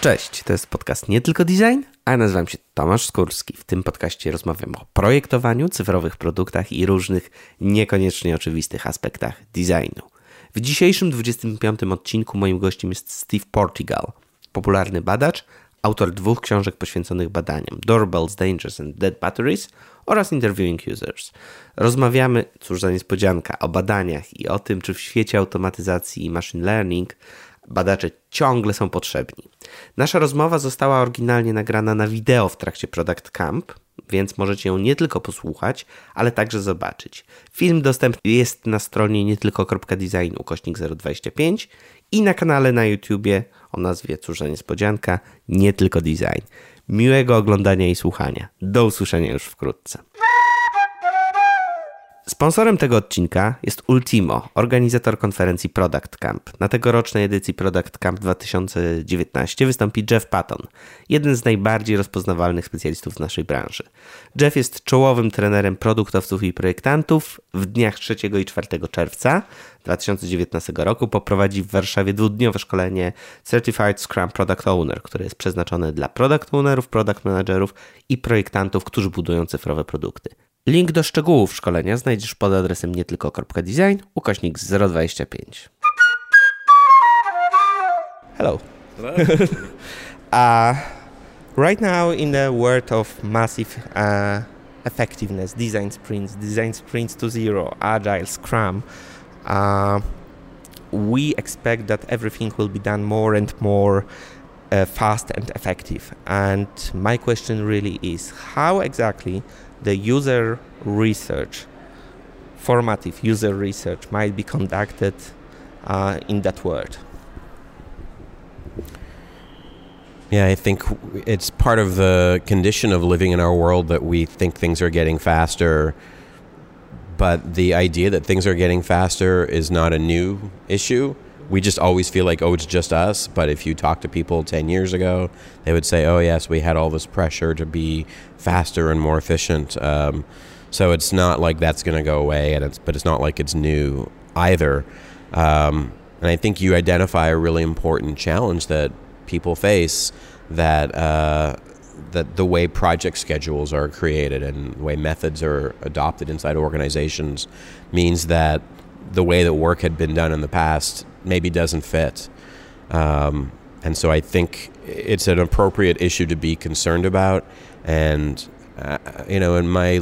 Cześć, to jest podcast Nie Tylko Design, a nazywam się Tomasz Skórski. W tym podcaście rozmawiam o projektowaniu, cyfrowych produktach i różnych niekoniecznie oczywistych aspektach designu. W dzisiejszym 25 odcinku moim gościem jest Steve Portugal, popularny badacz, autor dwóch książek poświęconych badaniom Doorbells, Dangers and Dead Batteries oraz Interviewing Users. Rozmawiamy, cóż za niespodzianka, o badaniach i o tym, czy w świecie automatyzacji i machine learning badacze ciągle są potrzebni. Nasza rozmowa została oryginalnie nagrana na wideo w trakcie Product Camp, więc możecie ją nie tylko posłuchać, ale także zobaczyć. Film dostępny jest na stronie nie tylko.design ukośnik 025 i na kanale na YouTubie o nazwie Cóż za niespodzianka, nie tylko design. Miłego oglądania i słuchania. Do usłyszenia już wkrótce. Sponsorem tego odcinka jest Ultimo, organizator konferencji Product Camp. Na tegorocznej edycji Product Camp 2019 wystąpi Jeff Patton, jeden z najbardziej rozpoznawalnych specjalistów w naszej branży. Jeff jest czołowym trenerem produktowców i projektantów. W dniach 3 i 4 czerwca 2019 roku poprowadzi w Warszawie dwudniowe szkolenie Certified Scrum Product Owner, które jest przeznaczone dla product ownerów, product managerów i projektantów, którzy budują cyfrowe produkty. Link do szczegółów szkolenia znajdziesz pod adresem nietylko.design ukośnik 025. Hello. Hello. uh, right now in the world of massive uh, effectiveness, design sprints, design sprints to zero, agile, scrum, uh, we expect that everything will be done more and more uh, fast and effective. And my question really is how exactly the user research, formative user research, might be conducted uh, in that world. Yeah, I think it's part of the condition of living in our world that we think things are getting faster. But the idea that things are getting faster is not a new issue. We just always feel like, oh, it's just us. But if you talk to people 10 years ago, they would say, oh, yes, we had all this pressure to be faster and more efficient. Um, so it's not like that's going to go away, and it's, but it's not like it's new either. Um, and I think you identify a really important challenge that people face that uh, that the way project schedules are created and the way methods are adopted inside organizations means that the way that work had been done in the past maybe doesn't fit. Um, and so I think it's an appropriate issue to be concerned about. And uh, you know, in my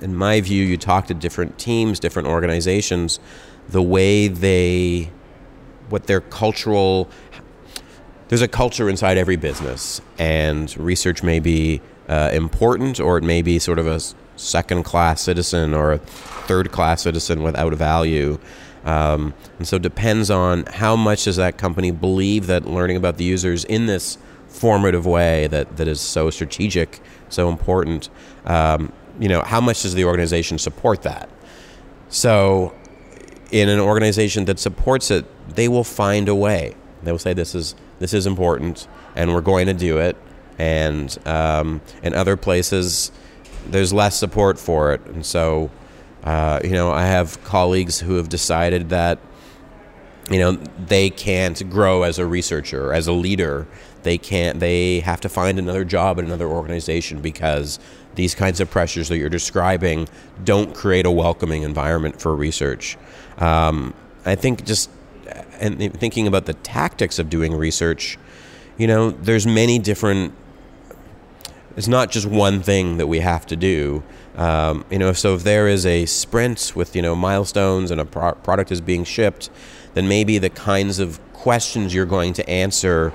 in my view, you talk to different teams, different organizations, the way they, what their cultural there's a culture inside every business, and research may be uh, important, or it may be sort of a second class citizen or a third class citizen without value. Um, and so it depends on how much does that company believe that learning about the users in this formative way that, that is so strategic, so important, um, you know, how much does the organization support that? So in an organization that supports it, they will find a way. They will say this is this is important, and we're going to do it. And um, in other places, there's less support for it, and so uh, you know I have colleagues who have decided that you know they can't grow as a researcher, as a leader. They can't. They have to find another job at another organization because these kinds of pressures that you're describing don't create a welcoming environment for research. Um, I think just and thinking about the tactics of doing research, you know, there's many different. It's not just one thing that we have to do. Um, you know, so if there is a sprint with you know milestones and a pro- product is being shipped, then maybe the kinds of questions you're going to answer,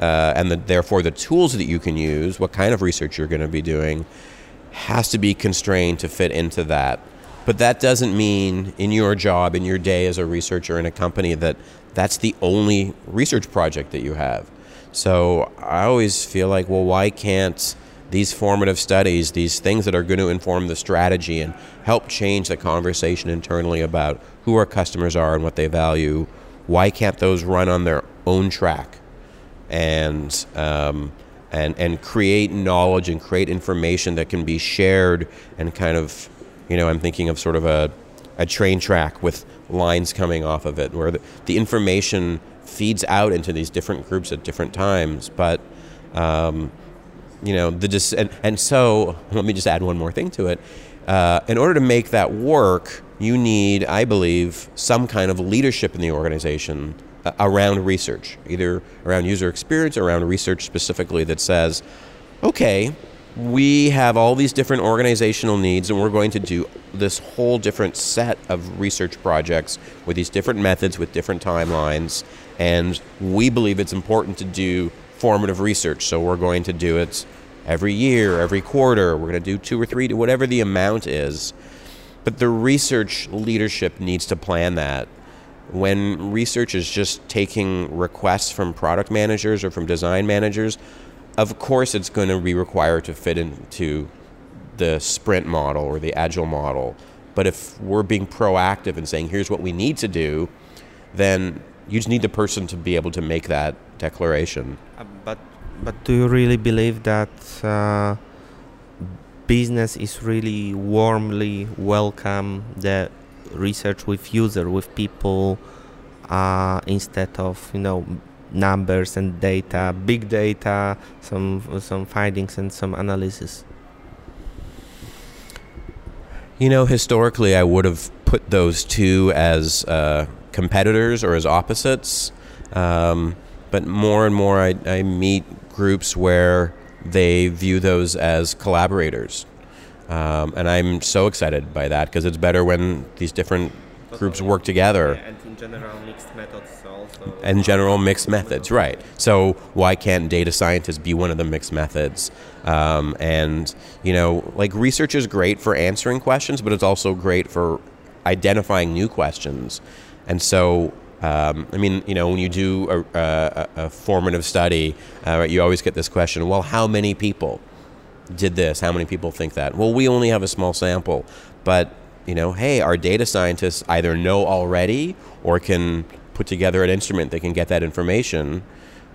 uh, and the, therefore the tools that you can use, what kind of research you're going to be doing, has to be constrained to fit into that. But that doesn't mean in your job, in your day as a researcher in a company, that that's the only research project that you have. So I always feel like, well, why can't these formative studies, these things that are going to inform the strategy and help change the conversation internally about who our customers are and what they value, why can't those run on their own track and um, and and create knowledge and create information that can be shared and kind of, you know, I'm thinking of sort of a a train track with lines coming off of it, where the, the information feeds out into these different groups at different times. But um, you know, the dis- and, and so let me just add one more thing to it. Uh, in order to make that work, you need, I believe, some kind of leadership in the organization uh, around research, either around user experience or around research specifically that says, okay, we have all these different organizational needs and we're going to do this whole different set of research projects with these different methods with different timelines and we believe it's important to do formative research. So we're going to do it every year every quarter. We're going to do two or three whatever the amount is. But the research leadership needs to plan that. When research is just taking requests from product managers or from design managers of course it's going to be required to fit into the sprint model or the agile model. But if we're being proactive and saying, here's what we need to do, then you just need the person to be able to make that declaration. Uh, but, but do you really believe that uh, business is really warmly welcome the research with user, with people, uh, instead of, you know, numbers and data, big data, some some findings and some analysis. You know, historically, I would have put those two as uh, competitors or as opposites. Um, but more and more, I, I, meet groups where they view those as collaborators. Um, and I'm so excited by that because it's better when these different groups work together. Yeah, and in general, mixed methods also. And general mixed methods, right. So why can't data scientists be one of the mixed methods? Um, and, you know, like research is great for answering questions, but it's also great for identifying new questions. And so um, I mean, you know, when you do a, a, a formative study, uh, you always get this question: Well, how many people did this? How many people think that? Well, we only have a small sample, but you know, hey, our data scientists either know already or can put together an instrument that can get that information,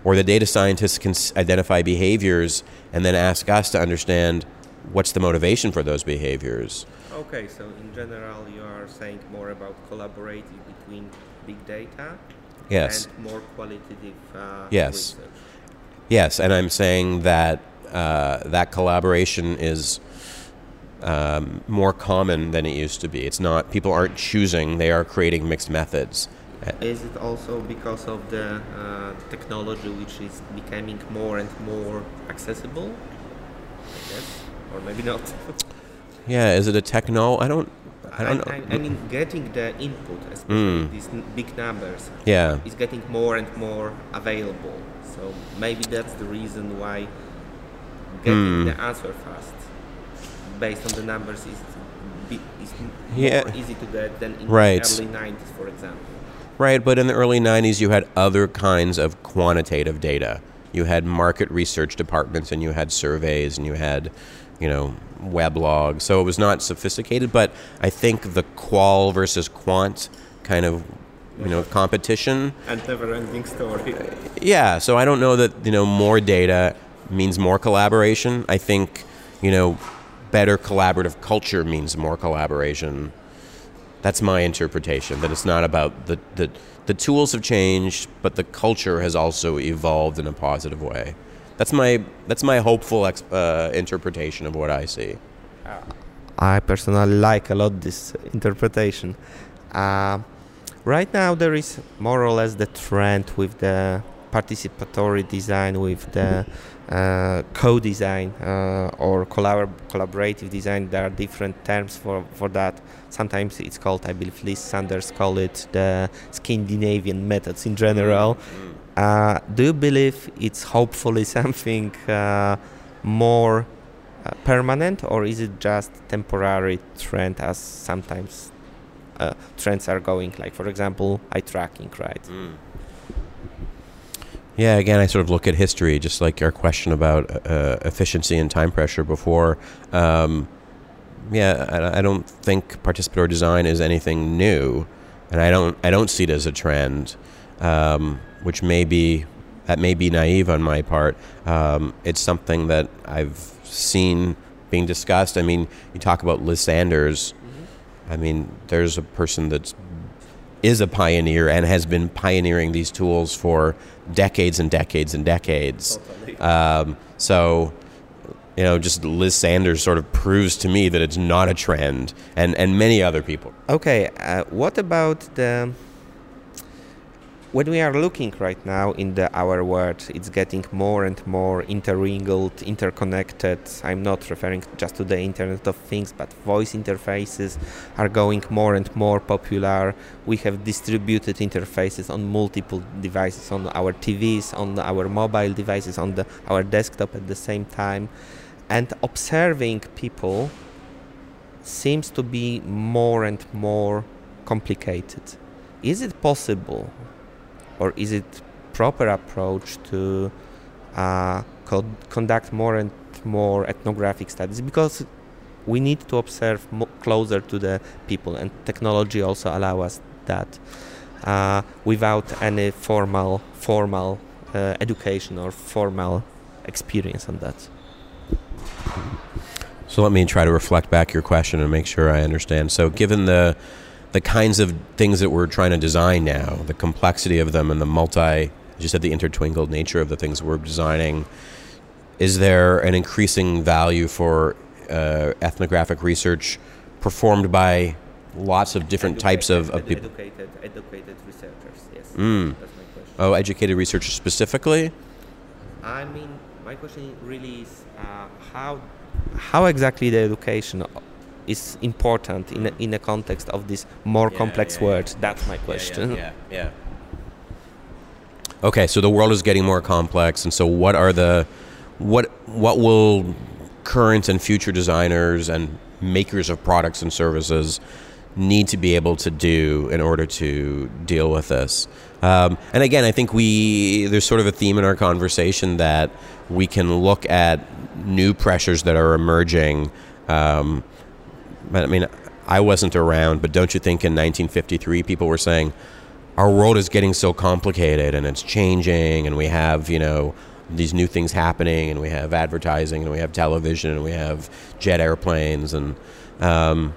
or the data scientists can identify behaviors and then ask us to understand what's the motivation for those behaviors. Okay, so in general, you are saying more about collaborating between big data yes. and more qualitative uh, yes. research. Yes, and I'm saying that uh, that collaboration is um, more common than it used to be. It's not people aren't choosing; they are creating mixed methods. Is it also because of the uh, technology which is becoming more and more accessible? I guess, or maybe not. yeah, is it a techno? I don't. I don't I, know. I, I mean, getting the input, especially mm. these n- big numbers, yeah, is getting more and more available. So maybe that's the reason why getting mm. the answer fast based on the numbers is, is yeah. more easy to get than in right. the early 90s, for example. Right, but in the early 90s, you had other kinds of quantitative data. You had market research departments, and you had surveys, and you had, you know, weblog. So it was not sophisticated, but I think the qual versus quant kind of you know competition and never ending story yeah so i don't know that you know more data means more collaboration i think you know better collaborative culture means more collaboration. That's my interpretation. That it's not about the, the the tools have changed, but the culture has also evolved in a positive way. That's my that's my hopeful uh, interpretation of what I see. I personally like a lot this interpretation. Uh, right now, there is more or less the trend with the participatory design, with the uh, co-design uh, or collabor- collaborative design. There are different terms for, for that. Sometimes it's called, I believe, Liz Sanders call it the Scandinavian methods in general. Mm-hmm. Uh, do you believe it's hopefully something uh, more uh, permanent, or is it just temporary trend as sometimes uh, trends are going? Like, for example, eye tracking, right? Mm. Yeah, again, I sort of look at history, just like our question about uh, efficiency and time pressure before. Um, yeah, I, I, don't think participatory design is anything new, and I don't I don't see it as a trend, um, which may be that may be naive on my part. Um, it's something that I've seen being discussed. I mean, you talk about Liz Sanders. I mean, there's a person that's is a pioneer and has been pioneering these tools for decades and decades and decades. Um, so, you know, just Liz Sanders sort of proves to me that it's not a trend, and and many other people. Okay, uh, what about the when we are looking right now in the our world, it's getting more and more intermingled, interconnected. I'm not referring just to the Internet of Things, but voice interfaces are going more and more popular. We have distributed interfaces on multiple devices, on our TVs, on our mobile devices, on the, our desktop at the same time, and observing people seems to be more and more complicated. Is it possible or is it proper approach to uh, co- conduct more and more ethnographic studies because we need to observe mo- closer to the people and technology also allow us that uh, without any formal formal uh, education or formal experience on that so let me try to reflect back your question and make sure I understand. So given the the kinds of things that we're trying to design now, the complexity of them and the multi, as you said, the intertwinkled nature of the things we're designing, is there an increasing value for uh, ethnographic research performed by lots of different educated, types of, of people? educated educated researchers yes Mm. that's my question Oh, educated researchers specifically? I mean, my question really is uh, how how exactly the education is important in a, in a context of this more Yeah, complex yeah, yeah. world. That's my question. Yeah, yeah, yeah. Okay, so the world is getting more complex, and so what are the what what will current and future designers and makers of products and services need to be able to do in order to deal with this? Um, and again, I think we there's sort of a theme in our conversation that we can look at new pressures that are emerging. Um, but I mean, I wasn't around, but don't you think in 1953 people were saying our world is getting so complicated and it's changing, and we have you know these new things happening, and we have advertising, and we have television, and we have jet airplanes, and um,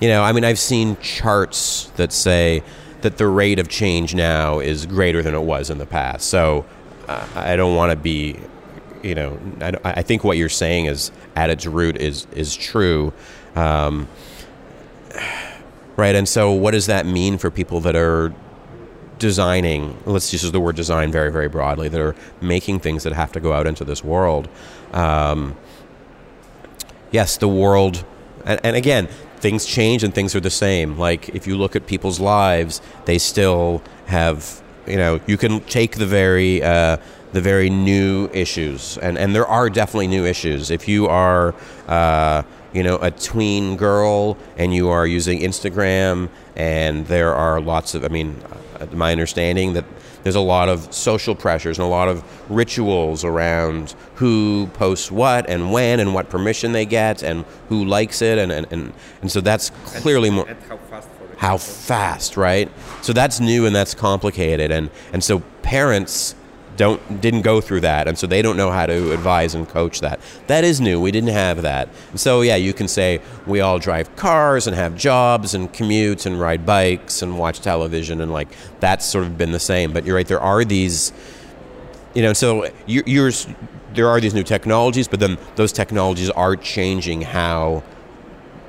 you know, I mean, I've seen charts that say that the rate of change now is greater than it was in the past. So uh, I don't want to be, you know, I, I think what you're saying is at its root is is true. Um, right, and so what does that mean for people that are designing? Let's use the word design very, very broadly. That are making things that have to go out into this world. Um, yes, the world, and, and again, things change and things are the same. Like if you look at people's lives, they still have, you know, you can take the very. Uh, the very new issues, and, and there are definitely new issues. If you are, uh, you know, a tween girl and you are using Instagram, and there are lots of, I mean, uh, my understanding that there's a lot of social pressures and a lot of rituals around who posts what and when and what permission they get and who likes it, and, and, and, and so that's clearly more how fast for the how fast, right? So that's new and that's complicated, and and so parents don't didn't go through that, and so they don't know how to advise and coach that. That is new. We didn't have that, so yeah, you can say we all drive cars and have jobs and commute and ride bikes and watch television, and like that's sort of been the same. But you're right, there are these you know, so you you're, there are these new technologies, but then those technologies are changing how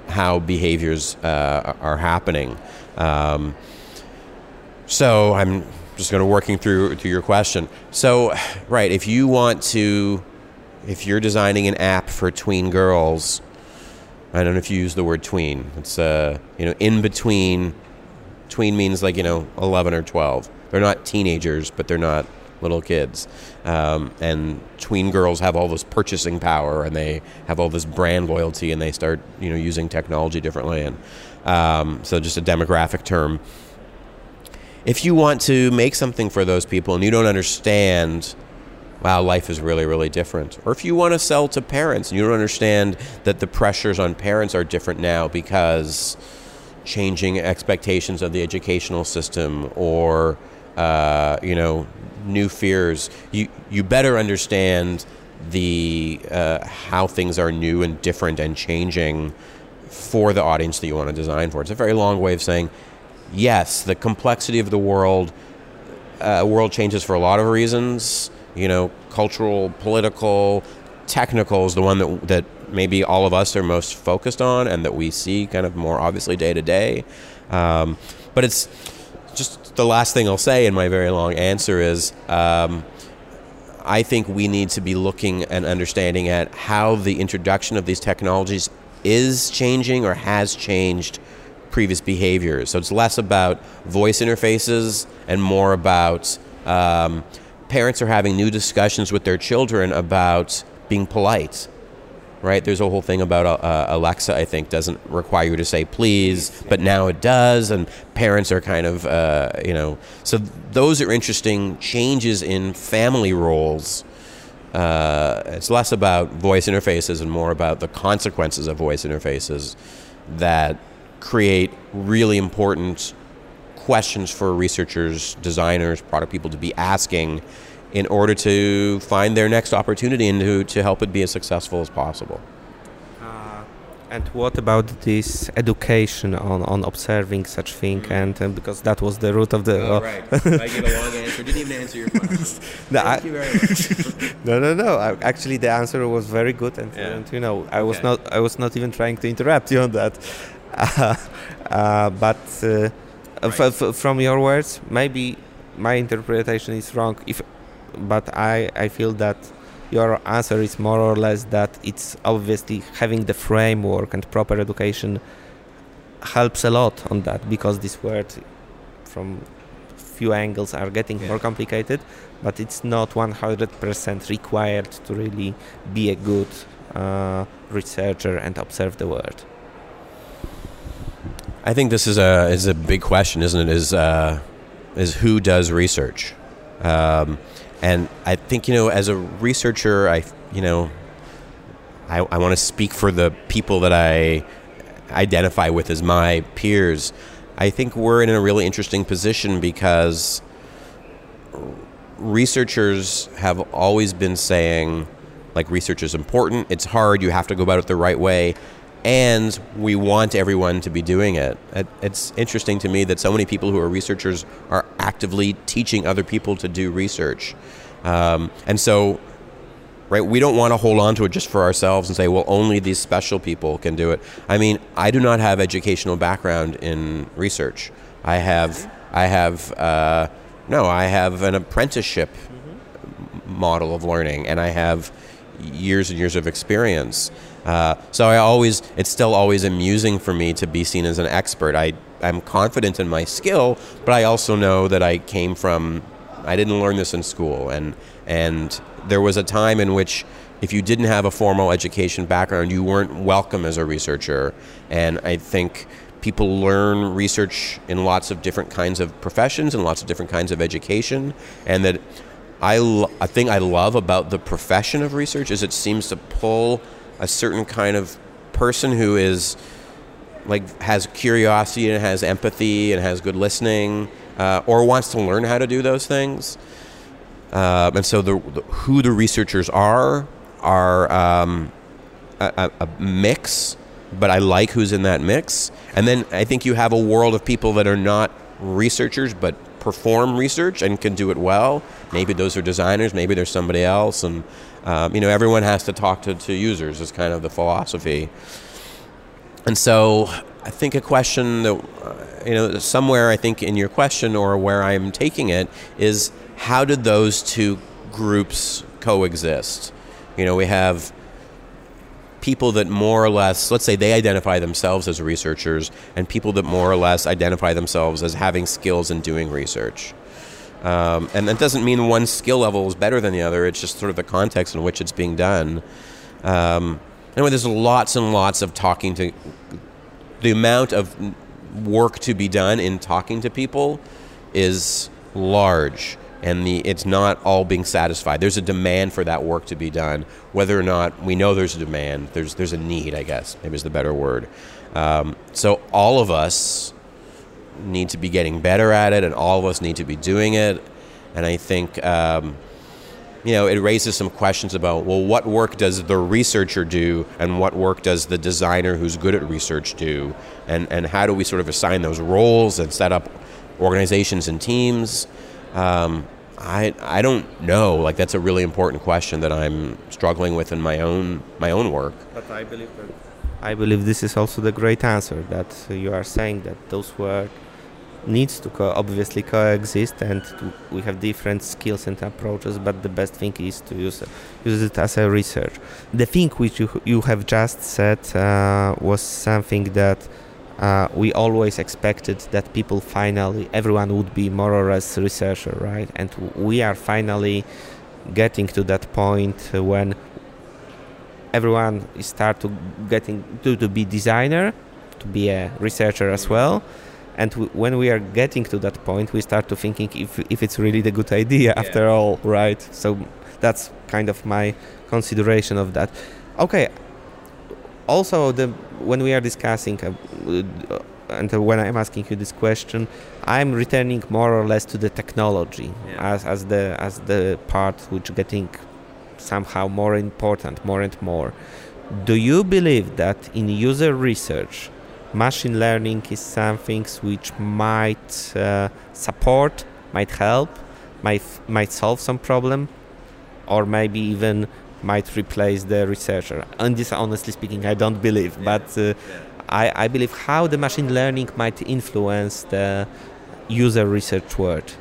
how behaviors uh, are happening. Um, so I'm just going to working through to your question. So, right, if you want to, if you're designing an app for tween girls, I don't know if you use the word tween. It's uh, you know, in between. Tween means like you know, 11 or 12. They're not teenagers, but they're not little kids. Um, and tween girls have all this purchasing power, and they have all this brand loyalty, and they start you know using technology differently. And um, so, just a demographic term. If you want to make something for those people and you don't understand wow, life is really, really different. Or if you want to sell to parents and you don't understand that the pressures on parents are different now because changing expectations of the educational system or, uh, you know, new fears, you, you better understand the uh, how things are new and different and changing for the audience that you want to design for. It's a very long way of saying, yes, the complexity of the world, uh, world changes for a lot of reasons. You know, cultural, political, technical is the one that that maybe all of us are most focused on, and that we see kind of more obviously day to day. Um, but it's just the last thing I'll say in my very long answer is. Um, I think we need to be looking and understanding at how the introduction of these technologies is changing or has changed previous behaviors. So it's less about voice interfaces and more about um, parents are having new discussions with their children about being polite. Right? There's a whole thing about uh, Alexa, I think, doesn't require you to say please, but now it does, and parents are kind of, uh, you know. So those are interesting changes in family roles uh, it's less about voice interfaces and more about the consequences of voice interfaces that create really important questions for researchers, designers, product people to be asking in order to find their next opportunity and to, to help it be as successful as possible. And what about this education on, on observing such thing? Mm. And uh, because that was the root of the. Oh, uh, right. I gave a long answer. Didn't even answer your question. no, Thank I, you very much. no, no, no. I, actually, the answer was very good, and, yeah. and you know, I was not, I was not even trying to interrupt you on that. Uh, but uh, right. from your words, maybe my interpretation is wrong. If, but I, I feel that your answer is more or less that it's obviously having the framework and proper education helps a lot on that because this word from few angles are getting yeah. more complicated but it's not 100% required to really be a good uh, researcher and observe the world I think this is a is a big question, isn't it? Is uh, is who does research? Um, and I think, you know, as a researcher, I, you know, I, I want to speak for the people that I identify with as my peers. I think we're in a really interesting position because researchers have always been saying, like, research is important, it's hard, you have to go about it the right way, and we want everyone to be doing it. It's interesting to me that so many people who are researchers are actively teaching other people to do research. Um, and so, right, we don't want to hold on to it just for ourselves and say, well, only these special people can do it. I mean, I do not have educational background in research. I have, I have, uh, no, I have an apprenticeship mm-hmm. model of learning, and I have years and years of experience. Uh, so I always, it's still always amusing for me to be seen as an expert. I, I'm confident in my skill, but I also know that I came from, I didn't learn this in school, and and there was a time in which if you didn't have a formal education background, you weren't welcome as a researcher. And I think people learn research in lots of different kinds of professions and lots of different kinds of education, and that I, a thing I love about the profession of research is it seems to pull a certain kind of person who is like has curiosity and has empathy and has good listening uh, or wants to learn how to do those things. Uh, and so the, the, who the researchers are are um, a, a, mix, but I like who's in that mix. And then I think you have a world of people that are not researchers but perform research and can do it well. Maybe those are designers, maybe there's somebody else, and um, you know everyone has to talk to, to users is kind of the philosophy. And so I think a question that uh, you know somewhere I think in your question or where I'm taking it is how did those two groups coexist? You know we have people that more or less, let's say they identify themselves as researchers, and people that more or less identify themselves as having skills in doing research. Um, and that doesn't mean one skill level is better than the other, it's just sort of the context in which it's being done. Um, anyway, there's lots and lots of talking to. The amount of work to be done in talking to people is large and the it's not all being satisfied. There's a demand for that work to be done, whether or not we know there's a demand. There's there's a need, I guess, maybe is the better word. Um, so all of us need to be getting better at it, and all of us need to be doing it. And I think um, you know, it raises some questions about well, what work does the researcher do, and what work does the designer who's good at research do, and and how do we sort of assign those roles and set up organizations and teams? Um, I I don't know. Like that's a really important question that I'm struggling with in my own my own work. But I believe that I believe this is also the great answer that you are saying that those work needs to co- obviously coexist and to, we have different skills and approaches but the best thing is to use use it as a research. The thing which you you have just said uh, was something that uh, we always expected that people finally everyone would be more or less researcher right? And we are finally getting to that point when everyone start to getting to, to be designer to be a researcher as well and w- when we are getting to that point we start to thinking if, if it's really the good idea yeah. after all right so that's kind of my consideration of that okay also the when we are discussing uh, uh, and when i'm asking you this question i'm returning more or less to the technology yeah. as, as the as the part which getting somehow more important more and more do you believe that in user research machine learning is something which might uh, support, might help, might might solve some problem, or maybe even might replace the researcher. And this, honestly speaking, I don't believe. Yeah. But uh, yeah. I, I believe how the machine learning might influence the user research world.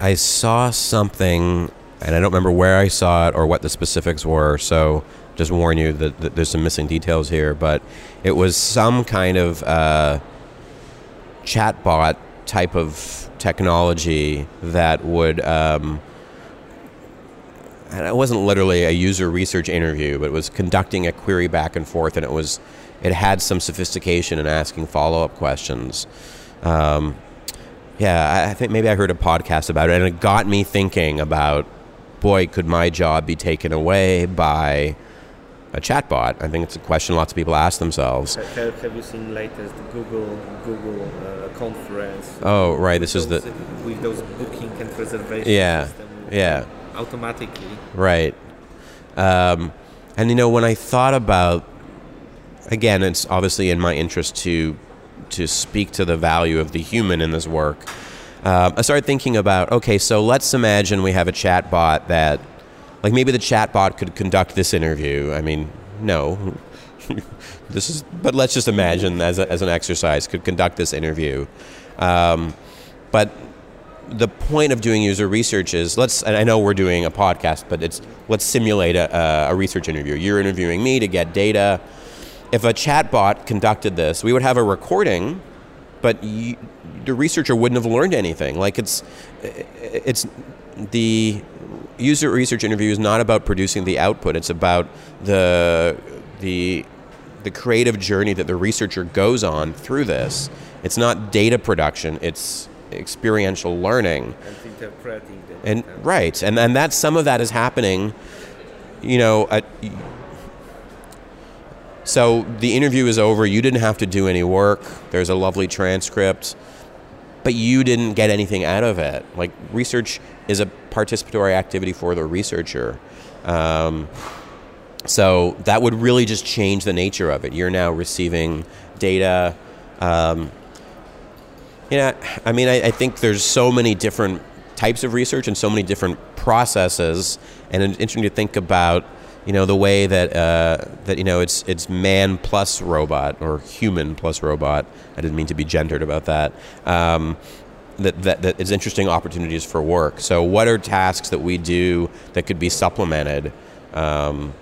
I saw something, and I don't remember where I saw it or what the specifics were. So just warn you that, that, there's some missing details here, but it was some kind of uh, chatbot type of technology that would. Um, and it wasn't literally a user research interview, but it was conducting a query back and forth, and it was it had some sophistication in asking follow up questions. Um, yeah, I, think maybe I heard a podcast about it, and it got me thinking about, boy, could my job be taken away by a chatbot? I think it's a question lots of people ask themselves. Have, have you seen latest Google Google uh, conference? Oh, right. This is the with those booking and reservation. Yeah, yeah. Automatically. Right. Um, and you know, when I thought about, again, it's obviously in my interest to to speak to the value of the human in this work. Uh, I started thinking about okay, so let's imagine we have a chatbot that like maybe the chatbot could conduct this interview. I mean, no. this is, but let's just imagine as, a, as an exercise could conduct this interview. Um, but the point of doing user research is let's I know we're doing a podcast, but it's let's simulate a, a research interview. You're interviewing me to get data. If a chatbot conducted this, we would have a recording, but you, the researcher wouldn't have learned anything. Like it's it's the user research interview is not about producing the output. It's about the the the creative journey that the researcher goes on through this. It's not data production. It's experiential learning. And interpreting. And right, and and that some of that is happening. You know, at, so the interview is over. You didn't have to do any work. There's a lovely transcript, but you didn't get anything out of it. Like research is a participatory activity for the researcher. Um, so that would really just change the nature of it. You're now receiving data. Um, yeah, I mean, I, I, think there's so many different types of research and so many different processes, and it's interesting to think about, you know, the way that uh, that you know it's it's man plus robot or human plus robot. I didn't mean to be gendered about that. Um, that, that, that is interesting opportunities for work. So, what are tasks that we do that could be supplemented? Um,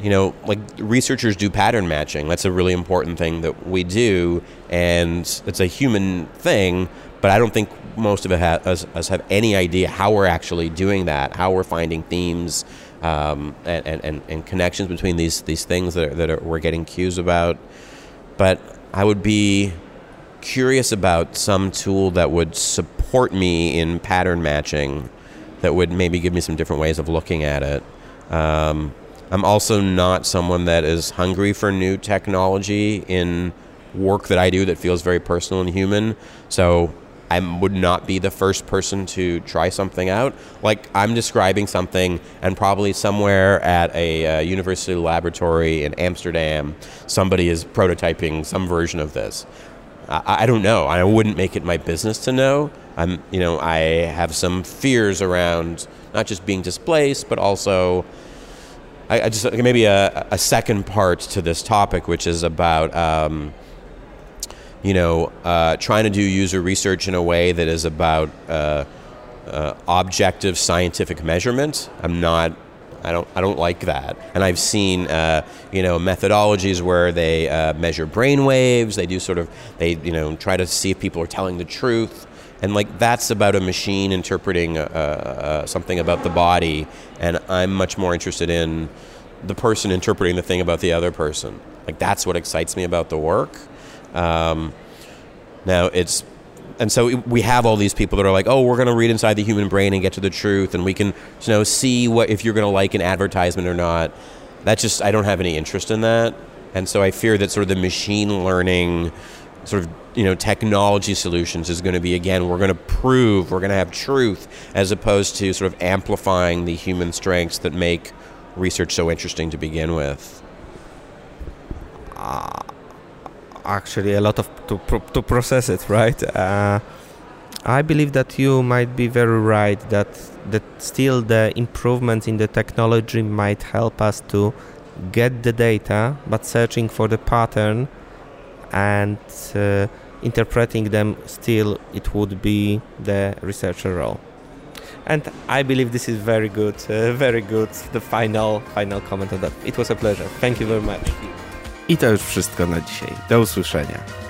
you know, like researchers do pattern matching. That's a really important thing that we do, and it's a human thing. But I don't think most of us, have any idea how we're actually doing that, how we're finding themes um, and, and, and, connections between these these things that, are, that are, we're getting cues about. But I would be curious about some tool that would support me in pattern matching that would maybe give me some different ways of looking at it. Um, I'm also not someone that is hungry for new technology in work that I do that feels very personal and human. So I would not be the first person to try something out. Like I'm describing something, and probably somewhere at a uh, university laboratory in Amsterdam, somebody is prototyping some version of this. I, I don't know. I wouldn't make it my business to know. I'm, you know, I have some fears around not just being displaced, but also. I, I just maybe a, a second part to this topic, which is about um, you know, uh, trying to do user research in a way that is about uh, uh, objective scientific measurement. I'm not. I don't. I don't like that. And I've seen, uh, you know, methodologies where they uh, measure brain waves. They do sort of. They, you know, try to see if people are telling the truth. And like that's about a machine interpreting uh, something about the body. And I'm much more interested in the person interpreting the thing about the other person. Like that's what excites me about the work. Um, now it's and so we have all these people that are like, oh, we're going to read inside the human brain and get to the truth, and we can, you know, see what if you're going to like an advertisement or not. That's just I don't have any interest in that, and so I fear that sort of the machine learning, sort of you know, technology solutions is going to be again we're going to prove we're going to have truth as opposed to sort of amplifying the human strengths that make research so interesting to begin with. Uh, actually a lot of to, to process it, right? Uh, I believe that you might be very right that that still the improvements in the technology might help us to get the data, but searching for the pattern and uh, interpreting them still it would be the researcher role. And I believe this is very good, uh, very good. The final final comment on that. It was a pleasure. Thank you very much. I to już wszystko na dzisiaj. Do usłyszenia.